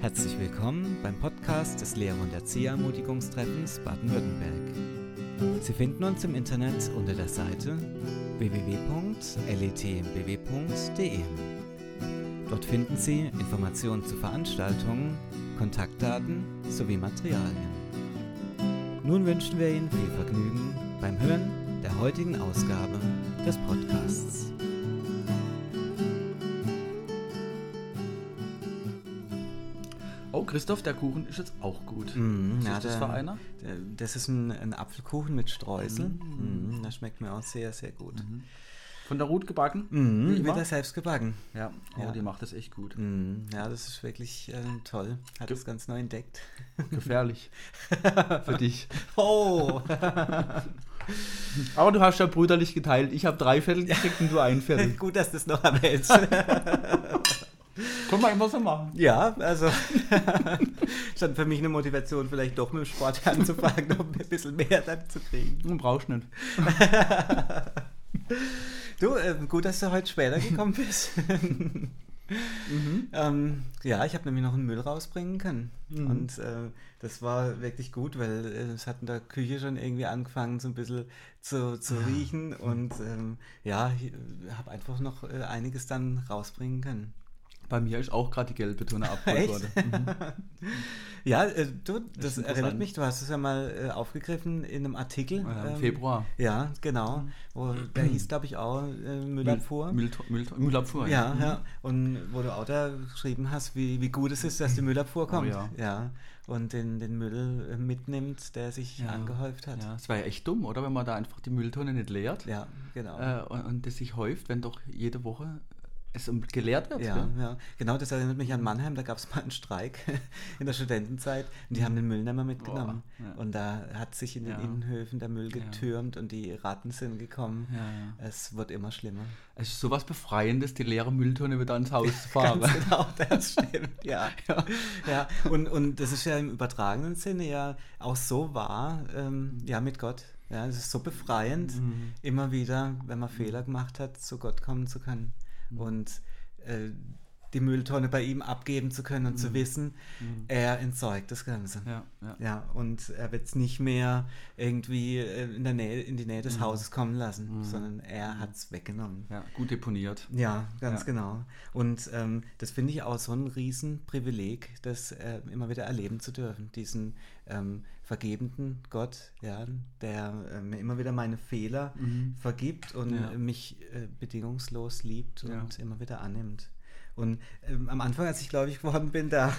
Herzlich willkommen beim Podcast des Lehrer- und Erzieherermutigungstreffens Baden-Württemberg. Sie finden uns im Internet unter der Seite www.letmbw.de. Dort finden Sie Informationen zu Veranstaltungen, Kontaktdaten sowie Materialien. Nun wünschen wir Ihnen viel Vergnügen beim Hören der heutigen Ausgabe des Podcasts. Christoph, der Kuchen ist jetzt auch gut. Mm, Was ja, ist das der- für einer? der- Das ist ein, ein Apfelkuchen mit Streusel. Mm, das schmeckt mir auch sehr, sehr gut. Von der Ruth gebacken? Mm, Wie wird er selbst gebacken. Ja, oh, Ja. die macht das echt gut. Mm, ja, das ist wirklich äh, toll. Hat Ge- das ganz neu entdeckt. Gefährlich. Für dich. Oh! Aber du hast ja brüderlich geteilt. Ich habe drei Viertel gekriegt und du ein Viertel. Gut, dass du das noch erwähnst. Können wir immer so machen. ja, also stand für mich eine Motivation, vielleicht doch mit dem Sport anzufangen, um ein bisschen mehr dann zu kriegen. Du brauchst nicht. Du, äh, gut, dass du heute später gekommen bist. ähm, ja, ich habe nämlich noch einen Müll rausbringen können. Und äh, das war wirklich gut, weil äh, es hat in der Küche schon irgendwie angefangen, so ein bisschen zu, zu riechen. Und ähm, ja, ich habe einfach noch äh, einiges dann rausbringen können. Bei mir ist auch gerade die gelbe Tonne abgeholt worden. Mhm. Ja, äh, du, das ist erinnert mich, du hast es ja mal äh, aufgegriffen in einem Artikel. Ja, Im ähm, Februar. Ja, genau. Wo, der hieß, glaube ich, auch äh, Müllabfuhr. Müll, Müll, Müllabfuhr. Ja, Mhm. ja. Und wo du auch da geschrieben hast, wie, wie gut es ist, dass die Müllabfuhr kommt. Oh ja. Und den, den Müll äh, mitnimmt, der sich Ja. angehäuft hat. Ja, es war ja echt dumm, oder? Wenn man da einfach die Mülltonne nicht leert Ja, genau. äh, und, und das sich häuft, wenn doch jede Woche es um- geleert wird. ja, ja, genau, das erinnert mich an Mannheim, da gab es mal einen Streik in der Studentenzeit und die haben den Müll nicht mehr mitgenommen. Boah, ja. Und da hat sich in den. Innenhöfen der Müll getürmt und die Ratten sind gekommen. Es wird immer schlimmer. Es ist sowas Befreiendes, die leere Mülltonne wieder ins Haus zu fahren. Ganz genau, das stimmt, ja. ja. Und, und das ist ja im übertragenen Sinne ja auch so wahr, ähm, ja, mit Gott. Ja, es ist so befreiend, Mhm. immer wieder, wenn man Fehler gemacht hat, zu Gott kommen zu können. Mhm. Und äh, die Mülltonne bei ihm abgeben zu können und zu wissen, er entsorgt das Ganze. Mhm. Ja, ja. Ja, und er wird es nicht mehr irgendwie äh, in, der Nähe, in die Nähe Mhm. des Hauses kommen lassen, sondern er hat es weggenommen. ja, gut deponiert. Ja, ganz Ja. genau. Und ähm, das finde ich auch so ein Riesenprivileg, das äh, immer wieder erleben zu dürfen. Diesen ähm, vergebenden Gott, ja, der äh, mir immer wieder meine Fehler vergibt und Ja. mich äh, bedingungslos liebt und immer wieder annimmt. Und ähm, am Anfang, als ich gläubig geworden bin, da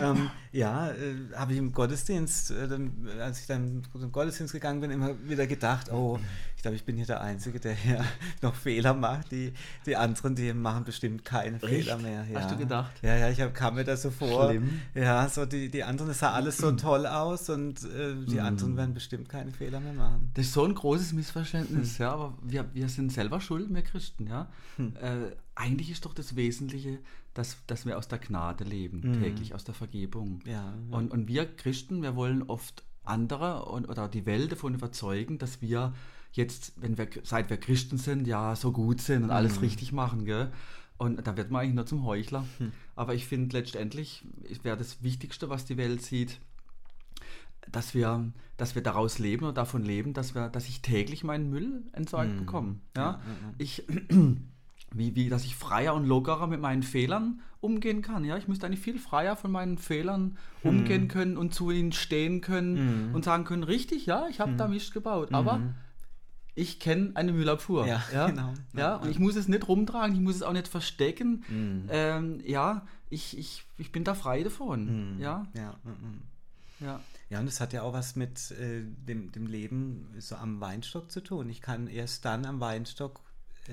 ähm, ja, äh, habe ich im Gottesdienst, äh, als ich dann zum Gottesdienst gegangen bin, immer wieder gedacht, oh, glaube, ich bin hier der Einzige, der hier noch Fehler macht. Die, die anderen, die machen bestimmt keine Fehler mehr. Ja. Hast du gedacht? Ja, ja, ich hab, kam mir das so vor. Schlimm. Ja, so die, die anderen, es sah alles so toll aus und äh, die Mhm. anderen werden bestimmt keine Fehler mehr machen. Das ist so ein großes Missverständnis, ja, aber wir, wir sind selber schuld, wir Christen, ja. Äh, eigentlich ist doch das Wesentliche, dass, dass wir aus der Gnade leben, täglich, aus der Vergebung. Ja, ja. Und, und wir Christen, wir wollen oft andere und, oder die Welt davon überzeugen, dass wir jetzt, wenn wir, seit wir Christen sind, ja, so gut sind und alles richtig machen, gell? Und da wird man eigentlich nur zum Heuchler. Aber ich finde letztendlich wäre das Wichtigste, was die Welt sieht, dass wir, dass wir daraus leben oder davon leben, dass wir, dass ich täglich meinen Müll entsorgt bekomme. Ja? Ich, wie, wie, dass ich freier und lockerer mit meinen Fehlern umgehen kann. Ja? Ich müsste eigentlich viel freier von meinen Fehlern umgehen können und zu ihnen stehen können und sagen können, richtig, ja, ich habe da Mist gebaut, aber ich kenne eine Müllabfuhr. Ja, ja, genau. Ja, Ja, und ich muss es nicht rumtragen, ich muss es auch nicht verstecken. Mhm. Ähm, ja, ich, ich, ich bin da frei davon. Ja, Ja, mm, mm. ja. Ja, und das hat ja auch was mit äh, dem, dem Leben so am Weinstock zu tun. Ich kann erst dann am Weinstock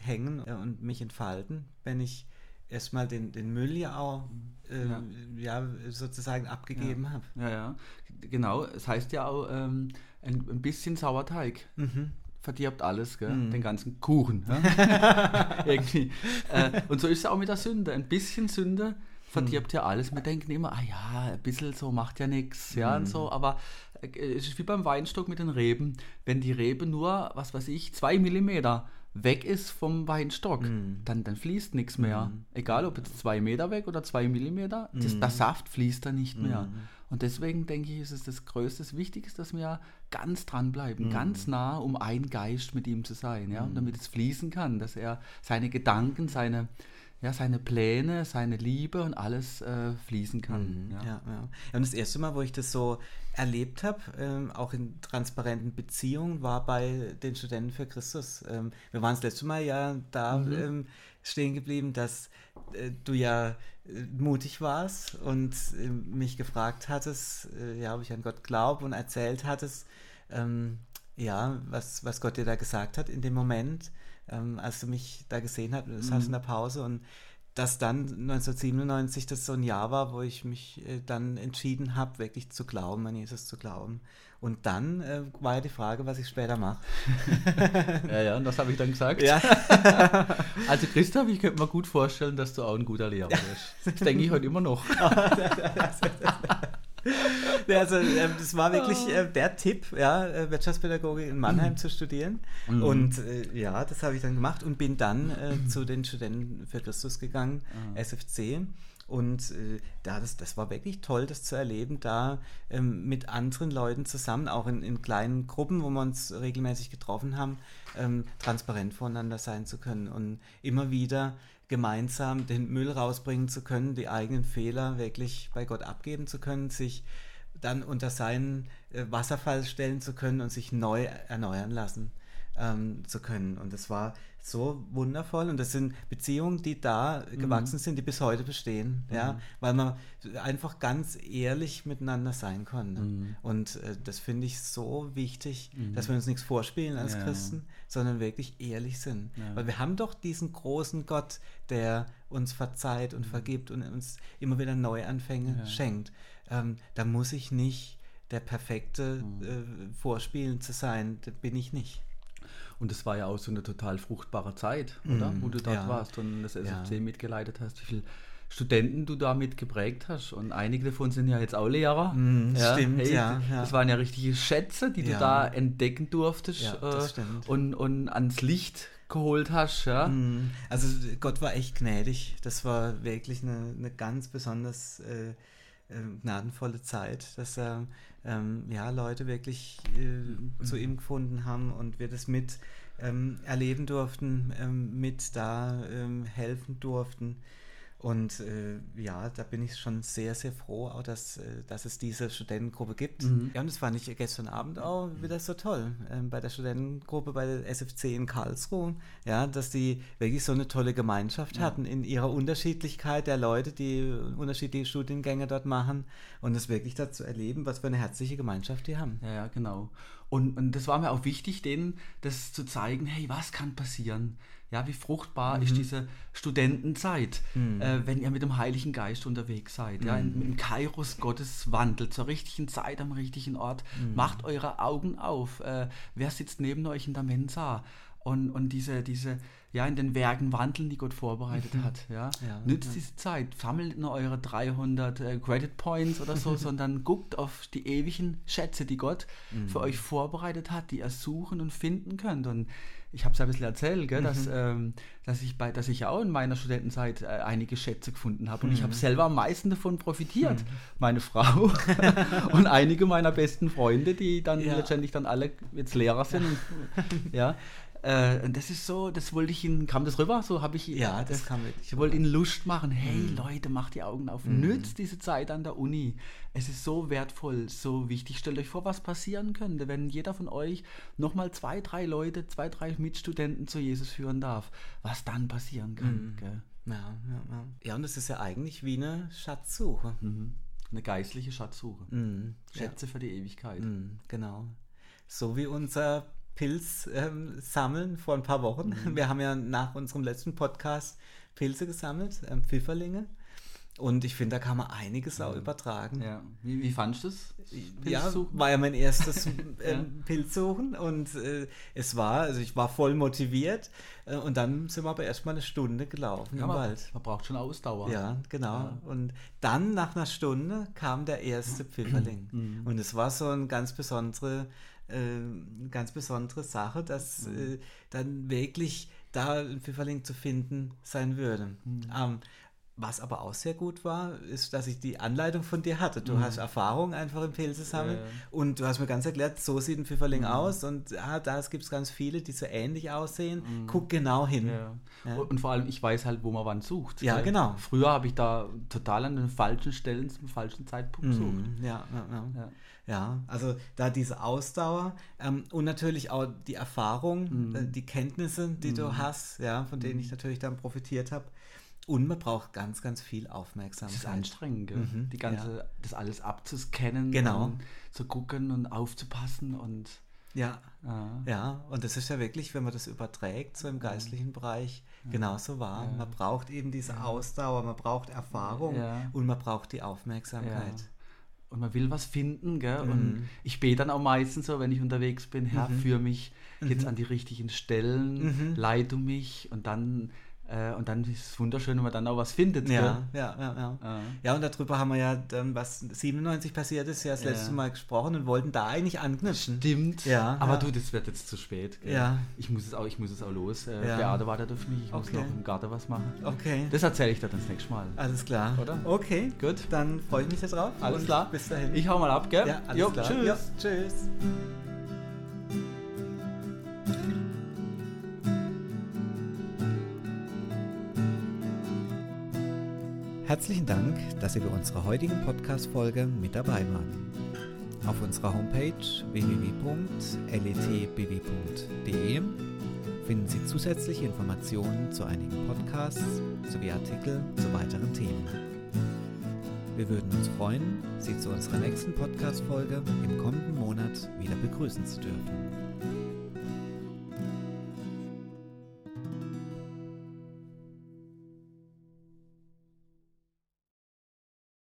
hängen äh, und mich entfalten, wenn ich erstmal den, den Müll ja auch äh, ja. sozusagen abgegeben habe. Ja, ja, genau. Es heißt ja auch, ähm, ein, ein bisschen Sauerteig verdirbt alles, gell? den ganzen Kuchen. Irgendwie. Äh, und so ist es auch mit der Sünde. Ein bisschen Sünde verdirbt ja alles. Wir denken immer, ah ja, ein bisschen so macht ja nichts, ja und so, aber äh, es ist wie beim Weinstock mit den Reben. Wenn die Rebe nur, was weiß ich, zwei Millimeter weg ist vom Weinstock, dann, dann fließt nichts mehr. Egal ob jetzt zwei Meter weg oder zwei Millimeter, das, der Saft fließt da nicht mehr. Und deswegen denke ich, ist es das Größte, das Wichtigste, dass wir ganz dranbleiben, ganz nah, um ein Geist mit ihm zu sein, ja, und damit es fließen kann, dass er seine Gedanken, seine, ja, seine Pläne, seine Liebe und alles äh, fließen kann. Ja. Ja, ja. ja, und das erste Mal, wo ich das so erlebt habe, ähm, auch in transparenten Beziehungen, war bei den Studenten für Christus. Ähm, wir waren das letzte Mal ja da ähm, stehen geblieben, dass äh, du ja äh, mutig warst und äh, mich gefragt hattest, äh, ja, ob ich an Gott glaube und erzählt hattest, ähm, ja, was, was Gott dir da gesagt hat in dem Moment, ähm, als du mich da gesehen hast, das hast in der Pause und dass dann 1997 das so ein Jahr war, wo ich mich äh, dann entschieden habe, wirklich zu glauben, an Jesus zu glauben. Und dann äh, war ja die Frage, was ich später mache. Ja, ja, und das habe ich dann gesagt. Ja. Also Christoph, ich könnte mir gut vorstellen, dass du auch ein guter Lehrer bist. Das denke ich heute immer noch. Ja, also ähm, das war wirklich äh, der Tipp, ja, äh, Wirtschaftspädagogik in Mannheim zu studieren. Und äh, ja, das habe ich dann gemacht und bin dann äh, zu den Studenten für Christus gegangen, SFC. Und äh, da, das, das war wirklich toll, das zu erleben, da ähm, mit anderen Leuten zusammen, auch in, in kleinen Gruppen, wo wir uns regelmäßig getroffen haben, ähm, transparent voneinander sein zu können und immer wieder gemeinsam den Müll rausbringen zu können, die eigenen Fehler wirklich bei Gott abgeben zu können, sich dann unter seinen äh, Wasserfall stellen zu können und sich neu erneuern lassen ähm, zu können. Und das war so wundervoll. Und das sind Beziehungen, die da gewachsen sind, die bis heute bestehen. Ja? Weil man einfach ganz ehrlich miteinander sein konnte. Und äh, das finde ich so wichtig, dass wir uns nichts vorspielen als Ja. Christen, sondern wirklich ehrlich sind. Weil wir haben doch diesen großen Gott, der uns verzeiht und vergibt und uns immer wieder Neuanfänge schenkt. Ähm, da muss ich nicht der perfekte äh, Vorspielen zu sein, bin ich nicht. Und es war ja auch so eine total fruchtbare Zeit, oder? Wo du dort ja. warst und das SFC Ja. mitgeleitet hast, wie viele Studenten du damit geprägt hast. Und einige davon sind ja jetzt auch Lehrer. Mm, stimmt, ja, ja. Das waren ja richtige Schätze, die du Ja. da entdecken durftest Ja, das äh, und, und ans Licht geholt hast. Ja? Mm, Also Gott war echt gnädig. Das war wirklich eine, eine ganz besonders äh, gnadenvolle Zeit, dass ähm, ja, Leute wirklich äh, zu ihm gefunden haben und wir das mit ähm, erleben durften, ähm, mit da ähm, helfen durften. Und äh, ja, da bin ich schon sehr, sehr froh, auch dass, äh, dass es diese Studentengruppe gibt. Ja, und das fand ich gestern Abend auch wieder so toll ähm, bei der Studentengruppe bei der SFC in Karlsruhe. Ja, dass die wirklich so eine tolle Gemeinschaft hatten in ihrer Unterschiedlichkeit der Leute, die unterschiedliche Studiengänge dort machen und das wirklich dazu erleben, was für eine herzliche Gemeinschaft die haben. Ja, ja, genau. Und, und das war mir auch wichtig, denen das zu zeigen, hey, was kann passieren? Ja, wie fruchtbar ist diese Studentenzeit, äh, wenn ihr mit dem Heiligen Geist unterwegs seid, ja, in, im Kairos Gottes wandelt, zur richtigen Zeit am richtigen Ort. Macht eure Augen auf. Äh, wer sitzt neben euch in der Mensa? Und, und diese, diese, ja, in den Werken wandeln, die Gott vorbereitet hat. Ja. Ja, Nützt diese Zeit, sammelt nur eure 300 äh, Credit Points oder so, sondern guckt auf die ewigen Schätze, die Gott für euch vorbereitet hat, die ihr suchen und finden könnt. Und ich habe es ja ein bisschen erzählt, gell, dass, ähm, dass, ich bei, dass ich auch in meiner Studentenzeit äh, einige Schätze gefunden habe. Und ich habe selber am meisten davon profitiert. Meine Frau und einige meiner besten Freunde, die dann Ja. letztendlich dann alle jetzt Lehrer sind. Und, ja. Äh, und das ist so, das wollte ich Ihnen, kam das rüber? So habe ich Ja, das kam wirklich Ich wollte Ihnen Lust machen. Hey Leute, macht die Augen auf. Mhm. Nützt diese Zeit an der Uni. Es ist so wertvoll, so wichtig. Stellt euch vor, was passieren könnte, wenn jeder von euch nochmal zwei, drei Leute, zwei, drei Mitstudenten zu Jesus führen darf. Was dann passieren kann. Gell? Ja, ja, ja. ja, und das ist ja eigentlich wie eine Schatzsuche. Mhm. Eine geistliche Schatzsuche. Mhm, Schätze für die Ewigkeit. Mhm, genau. So wie unser Pilz ähm, sammeln vor ein paar Wochen. Wir haben ja nach unserem letzten Podcast Pilze gesammelt, ähm, Pfifferlinge. Und ich finde, da kann man einiges auch übertragen. Ja. Wie, wie fandest du es? Ja, war ja mein erstes ähm, Pilzsuchen und äh, es war, also ich war voll motiviert äh, und dann sind wir aber erstmal eine Stunde gelaufen ja, im man, Wald. Man braucht schon Ausdauer. Ja, genau. Ja. Und dann nach einer Stunde kam der erste Pfifferling Mhm. und es war so eine ganz besondere, äh, ganz besondere Sache, dass Mhm. äh, dann wirklich da ein Pfifferling zu finden sein würde. Mhm. Ähm, was aber auch sehr gut war, ist, dass ich die Anleitung von dir hatte. Du Mhm. hast Erfahrung einfach im Pilze sammeln Ja, ja. und du hast mir ganz erklärt, so sieht ein Pfifferling aus und ah, da gibt es ganz viele, die so ähnlich aussehen. Guck genau hin. Mhm. Ja. Und vor allem, ich weiß halt, wo man wann sucht. Ja, genau. Früher habe ich da total an den falschen Stellen zum falschen Zeitpunkt gesucht. Mhm, ja, ja, ja. Ja. Also da diese Ausdauer ähm, und natürlich auch die Erfahrung, Mhm. äh, die Kenntnisse, die du hast, ja, von denen ich natürlich dann profitiert habe. Und man braucht ganz, ganz viel Das Aufmerksamkeit. ist anstrengend, gell? Mhm, die ganze, das alles abzuscannen, Genau. und zu gucken und aufzupassen und Ja, ja. ja, und das ist ja wirklich, wenn man das überträgt, so im geistlichen Bereich, genauso wahr. Ja. Man braucht eben diese Ausdauer, man braucht Erfahrung Ja. und man braucht die Aufmerksamkeit. und man will was finden, gell? Mhm. Und ich bete dann auch meistens so, wenn ich unterwegs bin, Herr, führ mich jetzt an die richtigen Stellen, Mhm. leite mich und dann äh, und dann ist es wunderschön, wenn man dann auch was findet, Ja, ja, ja, ja. Ja. Ja, und darüber haben wir ja dann, was 97 passiert ist, ja das Ja. letzte Mal gesprochen und wollten da eigentlich anknüpfen. Stimmt. Ja, Aber ja. du, das wird jetzt zu spät. Gell? Ja. Ich muss es auch, ich muss es auch los. Äh, Ja. Beate wartet auf mich. Ich muss Okay. noch im Garten was machen. Okay. Das erzähle ich dir dann das nächste Mal. Alles klar. Oder? Okay. Gut. Dann freue ich mich jetzt drauf. Alles klar. Bis dahin. Ich hau mal ab, gell? ja, alles Jo, klar. Tschüss. Tschüss. Herzlichen Dank, dass Sie bei unserer heutigen Podcast-Folge mit dabei waren. Auf unserer Homepage www.letbw.de finden Sie zusätzliche Informationen zu einigen Podcasts sowie Artikel zu weiteren Themen. Wir würden uns freuen, Sie zu unserer nächsten Podcast-Folge im kommenden Monat wieder begrüßen zu dürfen.